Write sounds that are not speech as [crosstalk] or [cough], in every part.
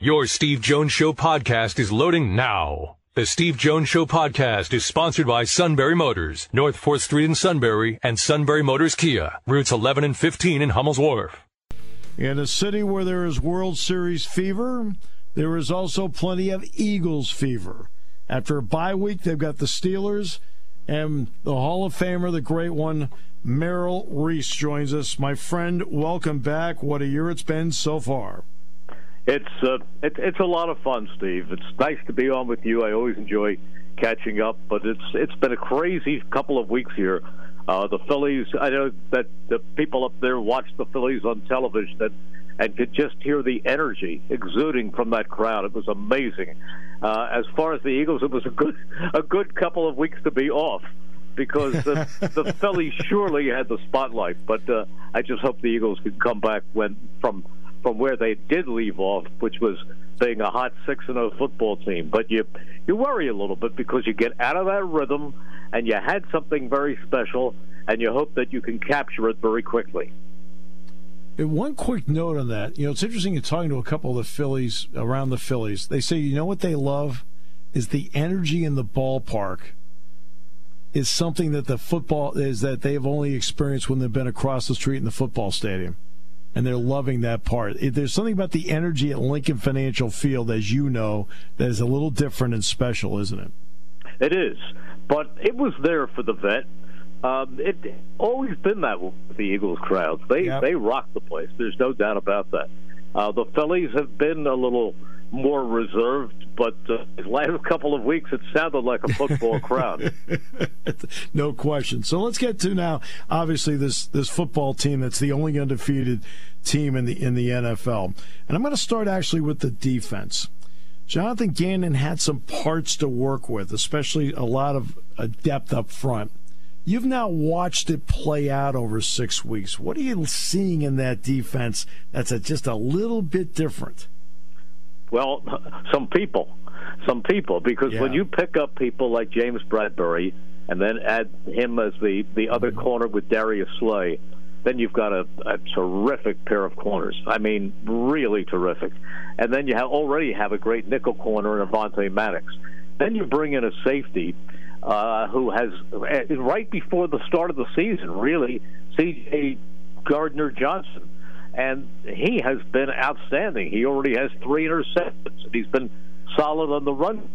Your Steve Jones Show podcast is loading now. The Steve Jones Show podcast is sponsored by Sunbury Motors, North 4th Street in Sunbury, and Sunbury Motors Kia, routes 11 and 15 in Hummel's Wharf. In a city where there is World Series fever, there is also plenty of Eagles fever. After a bye week, they've got the Steelers and the Hall of Famer, the great one, Merrill Reese, joins us. My friend, welcome back. What a year it's been so far. It's uh, it, it's a lot of fun, Steve. It's nice to be on with you. I always enjoy catching up, but it's it's been a crazy couple of weeks here. Uh, the Phillies. I know that the people up there watch the Phillies on television and, and could just hear the energy exuding from that crowd. It was amazing. Uh, as far as the Eagles, it was a good a good couple of weeks to be off because the, [laughs] the Phillies surely had the spotlight. But uh, I just hope the Eagles can come back when from from where they did leave off, which was being a hot six and zero football team. But you you worry a little bit because you get out of that rhythm, and you had something very special, and you hope that you can capture it very quickly. And one quick note on that, you know, it's interesting. You're talking to a couple of the Phillies around the Phillies. They say, you know what they love is the energy in the ballpark is something that the football is that they've only experienced when they've been across the street in the football stadium and they're loving that part. There's something about the energy at Lincoln Financial Field, as you know, that is a little different and special, isn't it? It is, but it was there for the vet. Um, it always been that with the Eagles crowds. They yep. they rock the place. There's no doubt about that. Uh, the Phillies have been a little more reserved, but uh, the last couple of weeks it sounded like a football [laughs] crowd. no question. So let's get to now. Obviously, this this football team that's the only undefeated team in the in the NFL, and I'm going to start actually with the defense. Jonathan Gannon had some parts to work with, especially a lot of uh, depth up front. You've now watched it play out over six weeks. What are you seeing in that defense that's a, just a little bit different? Well, [laughs] some people, some people, because yeah. when you pick up people like James Bradberry and then add him as the the other mm-hmm. corner with Darius Slay, then you've got a, a terrific pair of corners. I mean, really terrific. And then you have already have a great nickel corner in Avonte Maddox. Then you bring in a safety uh, who has uh, right before the start of the season, really, C.J. Gardner Johnson and he has been outstanding. He already has three interceptions. He's been solid on the run.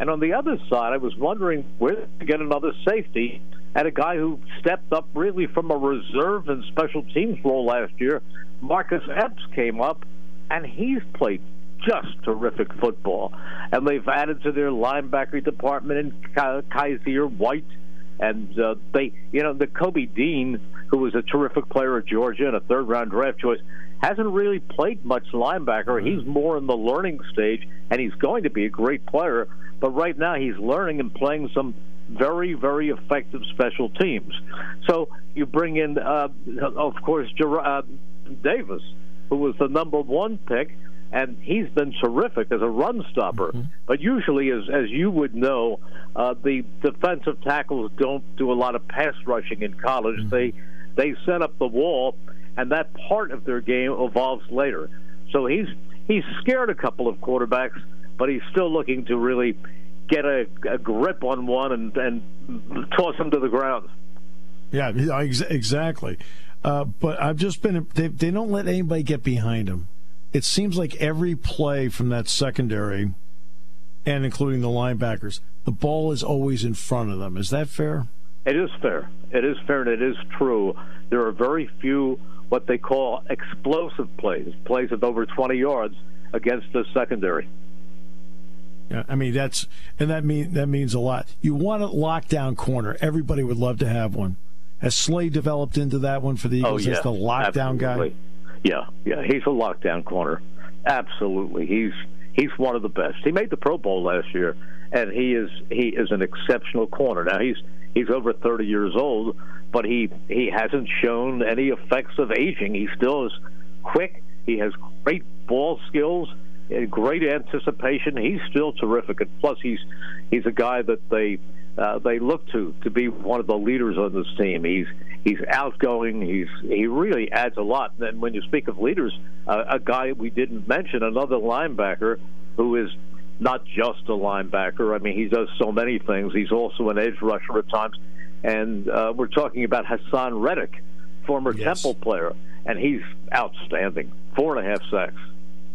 And on the other side, I was wondering where to get another safety and a guy who stepped up really from a reserve and special teams role last year. Marcus Epps came up, and he's played just terrific football. And they've added to their linebacker department in Kyzir White and uh, they, you know, the Kobe Dean, who was a terrific player at Georgia and a third round draft choice, hasn't really played much linebacker. He's more in the learning stage, and he's going to be a great player. But right now, he's learning and playing some very, very effective special teams. So you bring in, uh, of course, Ger- uh, Davis, who was the number one pick and he's been terrific as a run stopper. Mm-hmm. But usually, as as you would know, uh, the defensive tackles don't do a lot of pass rushing in college. Mm-hmm. They they set up the wall, and that part of their game evolves later. So he's he's scared a couple of quarterbacks, but he's still looking to really get a, a grip on one and and toss him to the ground. Yeah, exactly. Uh, but I've just been they, they don't let anybody get behind him it seems like every play from that secondary, and including the linebackers, the ball is always in front of them. Is that fair? It is fair. It is fair, and it is true. There are very few what they call explosive plays, plays of over 20 yards against the secondary. Yeah, I mean that's and that mean that means a lot. You want a lockdown corner. Everybody would love to have one. Has Slay developed into that one for the oh, Eagles oh, yeah, as the lockdown absolutely. guy? Yeah, yeah, he's a lockdown corner. Absolutely, he's he's one of the best. He made the Pro Bowl last year, and he is he is an exceptional corner. Now he's he's over 30 years old, but he he hasn't shown any effects of aging. He still is quick. He has great ball skills and great anticipation. He's still terrific, and plus he's he's a guy that they uh, they look to to be one of the leaders on this team. He's he's outgoing. He's he really adds a lot. And when you speak of leaders, uh, a guy we didn't mention, another linebacker who is not just a linebacker. I mean, he does so many things. He's also an edge rusher at times. And uh, we're talking about Haason Reddick, former yes. Temple player, and he's outstanding. Four and a half sacks.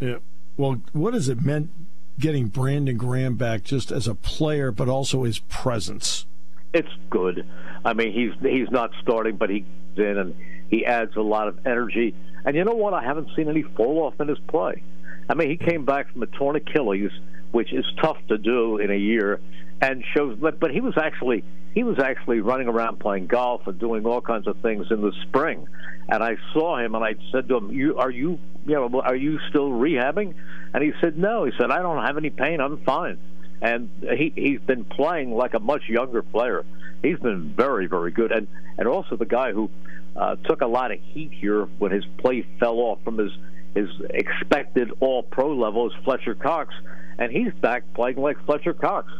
Yeah. Well, what has it meant getting Brandon Graham back just as a player, but also his presence? It's good. I mean, he's he's not starting, but he's in and he adds a lot of energy. And you know what? I haven't seen any fall off in his play. I mean, he came back from a torn Achilles, which is tough to do in a year, and shows. But but he was actually he was actually running around playing golf and doing all kinds of things in the spring. And I saw him, and I said to him, "You are you, you know, are you still rehabbing?" And he said, "No." He said, "I don't have any pain. I'm fine." And he he's been playing like a much younger player. He's been very very good, and and also the guy who uh, took a lot of heat here when his play fell off from his his expected All Pro level is Fletcher Cox, and he's back playing like Fletcher Cox.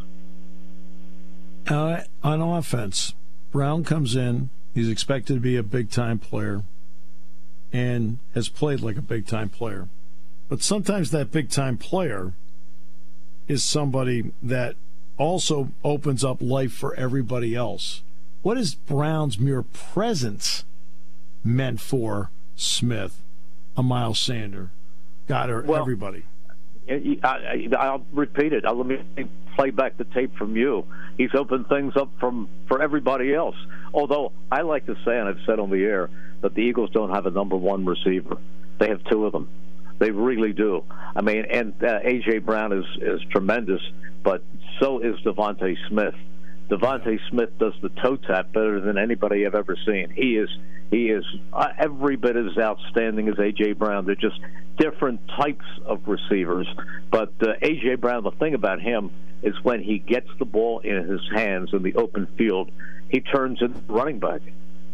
Uh, on offense, Brown comes in. He's expected to be a big time player and has played like a big time player. But sometimes that big time player is somebody that also opens up life for everybody else. What is Brown's mere presence meant for Smith, a Miles Sander, Goedert, well, everybody? I, will repeat it. I'll, let me play back the tape from you. He's opened things up from for everybody else. Although I like to say, and I've said on the air, that the Eagles don't have a number one receiver. They have two of them. They really do. I mean, and uh, AJ Brown is is tremendous, but so is DeVonta Smith. DeVonta Smith does the toe tap better than anybody I've ever seen. He is he is uh, every bit as outstanding as AJ Brown. They're just different types of receivers. But uh, AJ Brown, the thing about him is when he gets the ball in his hands in the open field, he turns into running back.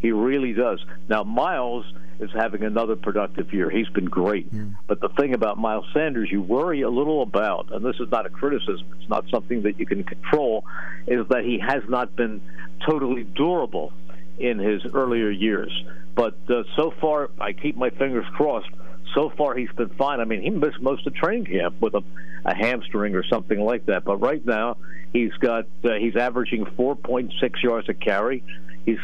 He really does. Now Miles is having another productive year. He's been great. Mm. But the thing about Miles Sanders, you worry a little about, and this is not a criticism, it's not something that you can control, is that he has not been totally durable in his earlier years. But uh, so far, I keep my fingers crossed. So far, he's been fine. I mean, he missed most of training camp with a, a hamstring or something like that. But right now, he's got uh, he's averaging 4.6 yards a carry. He's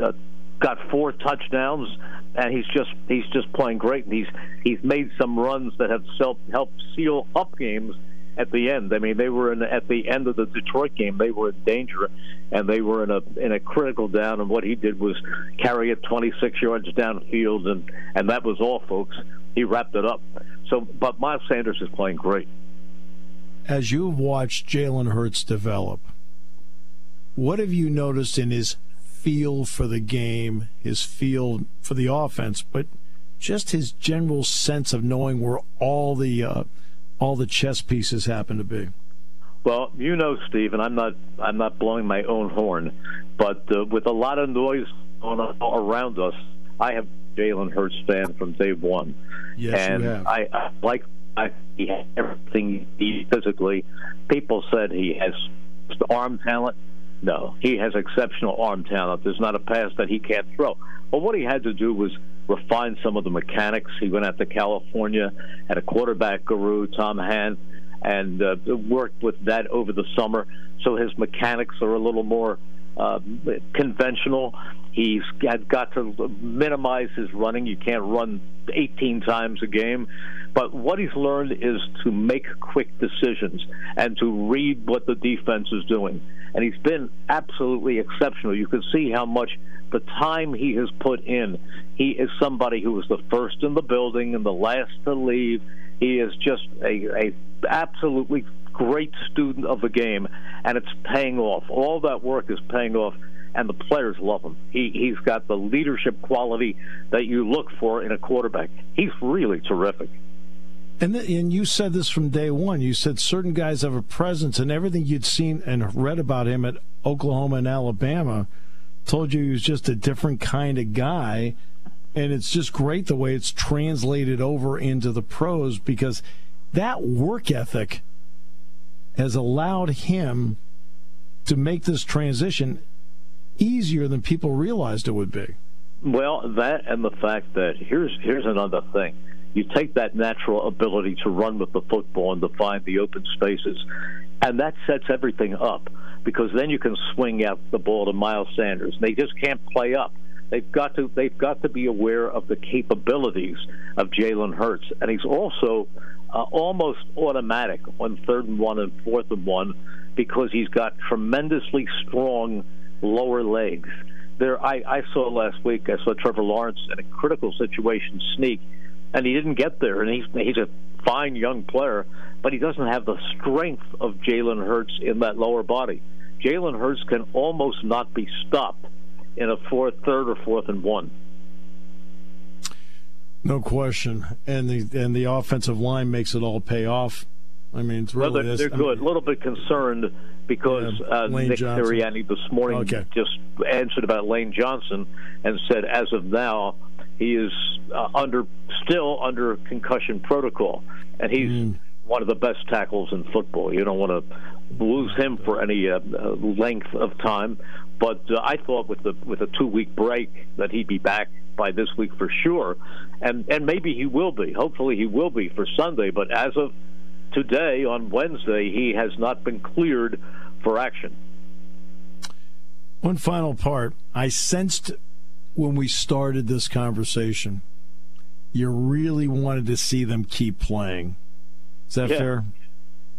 uh, got four touchdowns, and he's just he's just playing great. And he's he's made some runs that have helped seal up games at the end. I mean, they were in at the end of the Detroit game. They were in danger, and they were in a in a critical down. And what he did was carry it 26 yards downfield, and and that was all, folks. He wrapped it up. So, but Miles Sanders is playing great. As you've watched Jalen Hurts develop, what have you noticed in his feel for the game, his feel for the offense, but just his general sense of knowing where all the uh, all the chess pieces happen to be. Well, you know, Steve, and I'm not I'm not blowing my own horn, but uh, with a lot of noise on around us, I have Jalen Hurts fan from day one, yes, and I, I like I, he has everything he physically. People said he has arm talent. No, he has exceptional arm talent. There's not a pass that he can't throw. But what he had to do was refine some of the mechanics. He went out to California, had a quarterback guru, Tom Hand, and uh, worked with that over the summer. So his mechanics are a little more uh, conventional. He's got to minimize his running. You can't run 18 times a game. But what he's learned is to make quick decisions and to read what the defense is doing. And he's been absolutely exceptional. You can see how much the time he has put in. He is somebody who was the first in the building and the last to leave. He is just a, a absolutely great student of the game, and it's paying off. All that work is paying off and the players love him. He he's got the leadership quality that you look for in a quarterback. He's really terrific. And the, and you said this from day one. You said certain guys have a presence, and everything you'd seen and read about him at Oklahoma and Alabama told you he was just a different kind of guy. And it's just great the way it's translated over into the pros because that work ethic has allowed him to make this transition easier than people realized it would be. Well, that and the fact that here's here's another thing. You take that natural ability to run with the football and to find the open spaces, and that sets everything up because then you can swing out the ball to Miles Sanders. They just can't play up. They've got to they've got to be aware of the capabilities of Jalen Hurts, and he's also uh, almost automatic on third and one and fourth and one because he's got tremendously strong lower legs. There, I, I saw last week. I saw Trevor Lawrence in a critical situation sneak, and he didn't get there. And he's he's a fine young player, but he doesn't have the strength of Jalen Hurts in that lower body. Jalen Hurts can almost not be stopped in a fourth, third, or fourth and one. No question, and the and the offensive line makes it all pay off. I mean, it's really well, they're, they're good. a little bit concerned because yeah, uh, Nick Johnson. Sirianni this morning okay. just answered about Lane Johnson and said, as of now, he is uh, under still under concussion protocol, and he's mm. one of the best tackles in football. You don't want to lose him for any uh, uh length of time. But uh, I thought with the with a two week break that he'd be back by this week for sure, and and maybe he will be. Hopefully he will be for Sunday. But as of today, on Wednesday, he has not been cleared for action. One final part. I sensed when we started this conversation, you really wanted to see them keep playing. Is that yeah. fair?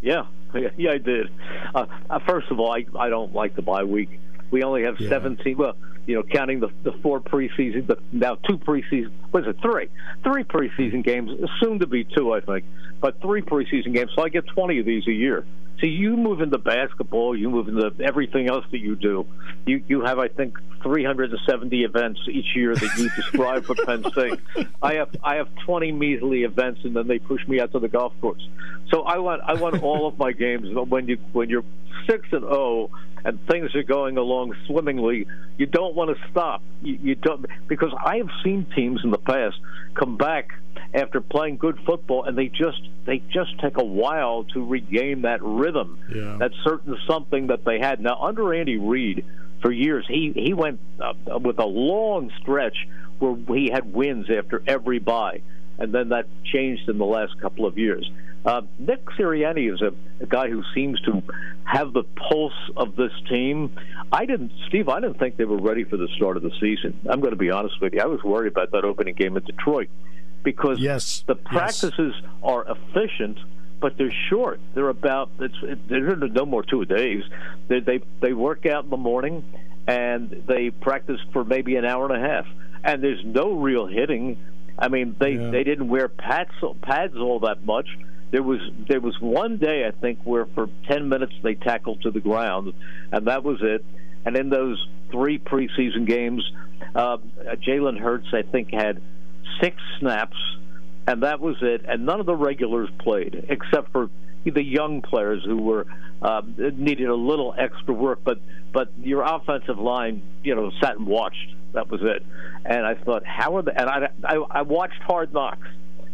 Yeah, [laughs] yeah, I did. Uh, uh, first of all, I I don't like the bye week. We only have yeah. 17. Well, you know, counting the the four preseason, the now two preseason. What is it? Three, three preseason games. Soon to be two, I think, but three preseason games. So I get 20 of these a year. So you move into basketball, you move into everything else that you do. You you have, I think, 370 events each year that you describe for Penn State. [laughs] I have I have 20 measly events, and then they push me out to the golf course. So I want I want all of my games when you when you're six and zero oh, and things are going along swimmingly, you don't want to stop. You, you don't because I have seen teams in the past come back after playing good football, and they just they just take a while to regain that rhythm, yeah. that certain something that they had. Now under Andy Reid, for years he he went uh, with a long stretch where he had wins after every bye, and then that changed in the last couple of years. Uh, Nick Sirianni is a, a, guy who seems to have the pulse of this team. I didn't, Steve. I didn't think they were ready for the start of the season. I'm going to be honest with you. I was worried about that opening game in Detroit because yes, the practices yes. are efficient, but they're short. They're about it's they're no more two days. They they they work out in the morning and they practice for maybe an hour and a half, and there's no real hitting. I mean, they yeah. they didn't wear pads pads all that much. There was there was one day I think where for ten minutes they tackled to the ground, and that was it. And in those three preseason games, uh, Jalen Hurts I think had six snaps, and that was it. And none of the regulars played except for the young players who were uh, needed a little extra work. But but your offensive line, you know, sat and watched. That was it. And I thought, how are they? And I I, I watched Hard Knocks,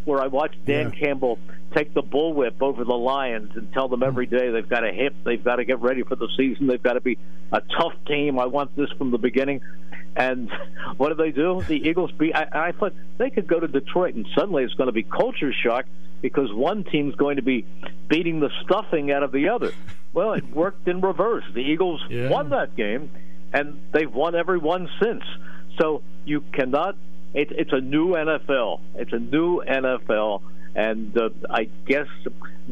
where I watched Dan yeah. Campbell take the bullwhip over the Lions and tell them every day they've got to hit, they've got to get ready for the season, they've got to be a tough team. I want this from the beginning. And [laughs] what do they do? The Eagles beat. I, I thought they could go to Detroit, and suddenly it's going to be culture shock because one team's going to be beating the stuffing out of the other. Well, it worked in reverse. The Eagles yeah. won that game, and they've won every one since. So you cannot. It, it's a new NFL. It's a new NFL and uh, I guess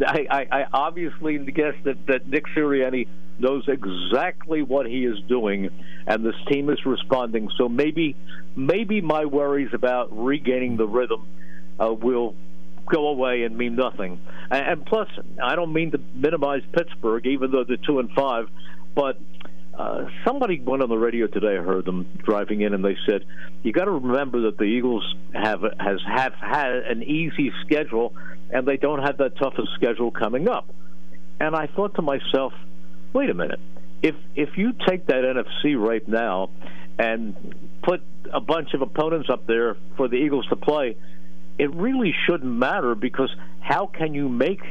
I, I, I obviously guess that, that Nick Sirianni knows exactly what he is doing, and this team is responding. So maybe maybe my worries about regaining the rhythm uh, will go away and mean nothing. And, and plus, I don't mean to minimize Pittsburgh, even though they're two and five, but uh, somebody went on the radio today. I heard them driving in, and they said, "You got to remember that the Eagles have has have had an easy schedule, and they don't have that toughest schedule coming up." And I thought to myself, "Wait a minute. If if you take that NFC right now and put a bunch of opponents up there for the Eagles to play, it really shouldn't matter because how can you make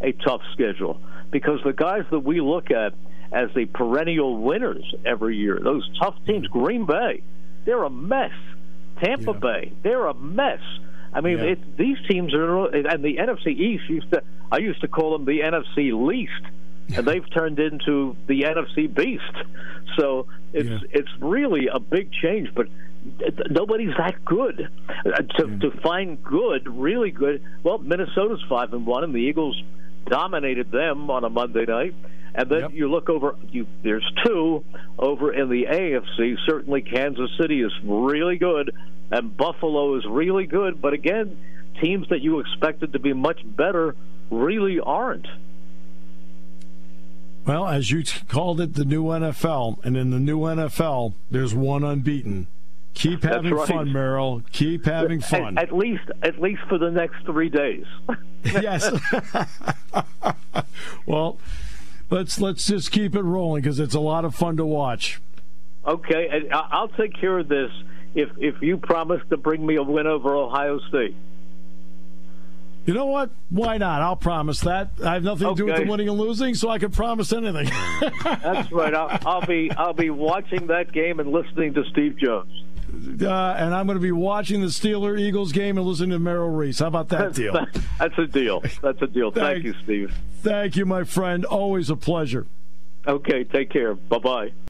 a tough schedule? Because the guys that we look at." As the perennial winners every year. Those tough teams, Green Bay, they're a mess. Tampa yeah. Bay, they're a mess. I mean, yeah. it, these teams are, and the NFC East used to. I used to call them the NFC least, [laughs] and they've turned into the NFC beast. So it's yeah. it's really a big change, but nobody's that good. Uh, to yeah. to find good, really good. Well, Minnesota's five and one, and the Eagles dominated them on a Monday night. And then yep. you look over, you, there's two over in the AFC. Certainly, Kansas City is really good, and Buffalo is really good. But again, teams that you expected to be much better really aren't. Well, as you [laughs] called it, the new NFL, and in the new NFL, there's one unbeaten. Keep having right. fun, Merrill. Keep having fun. At, at, least, at least for the next three days. [laughs] yes. [laughs] well, let's let's just keep it rolling because it's a lot of fun to watch. Okay, I'll take care of this if if you promise to bring me a win over Ohio State. You know what? Why not? I'll promise that. I have nothing to do with the winning and losing, so I can promise anything. [laughs] That's right. I'll, I'll, be I'll be watching that game and listening to Steve Jones. Uh, and I'm going to be watching the Steeler Eagles game and listening to Merrill Reese. How about that deal? [laughs] That's a deal. That's a deal. [laughs] Thank you, Steve. Thank you, my friend. Always a pleasure. Okay. Take care. Bye bye.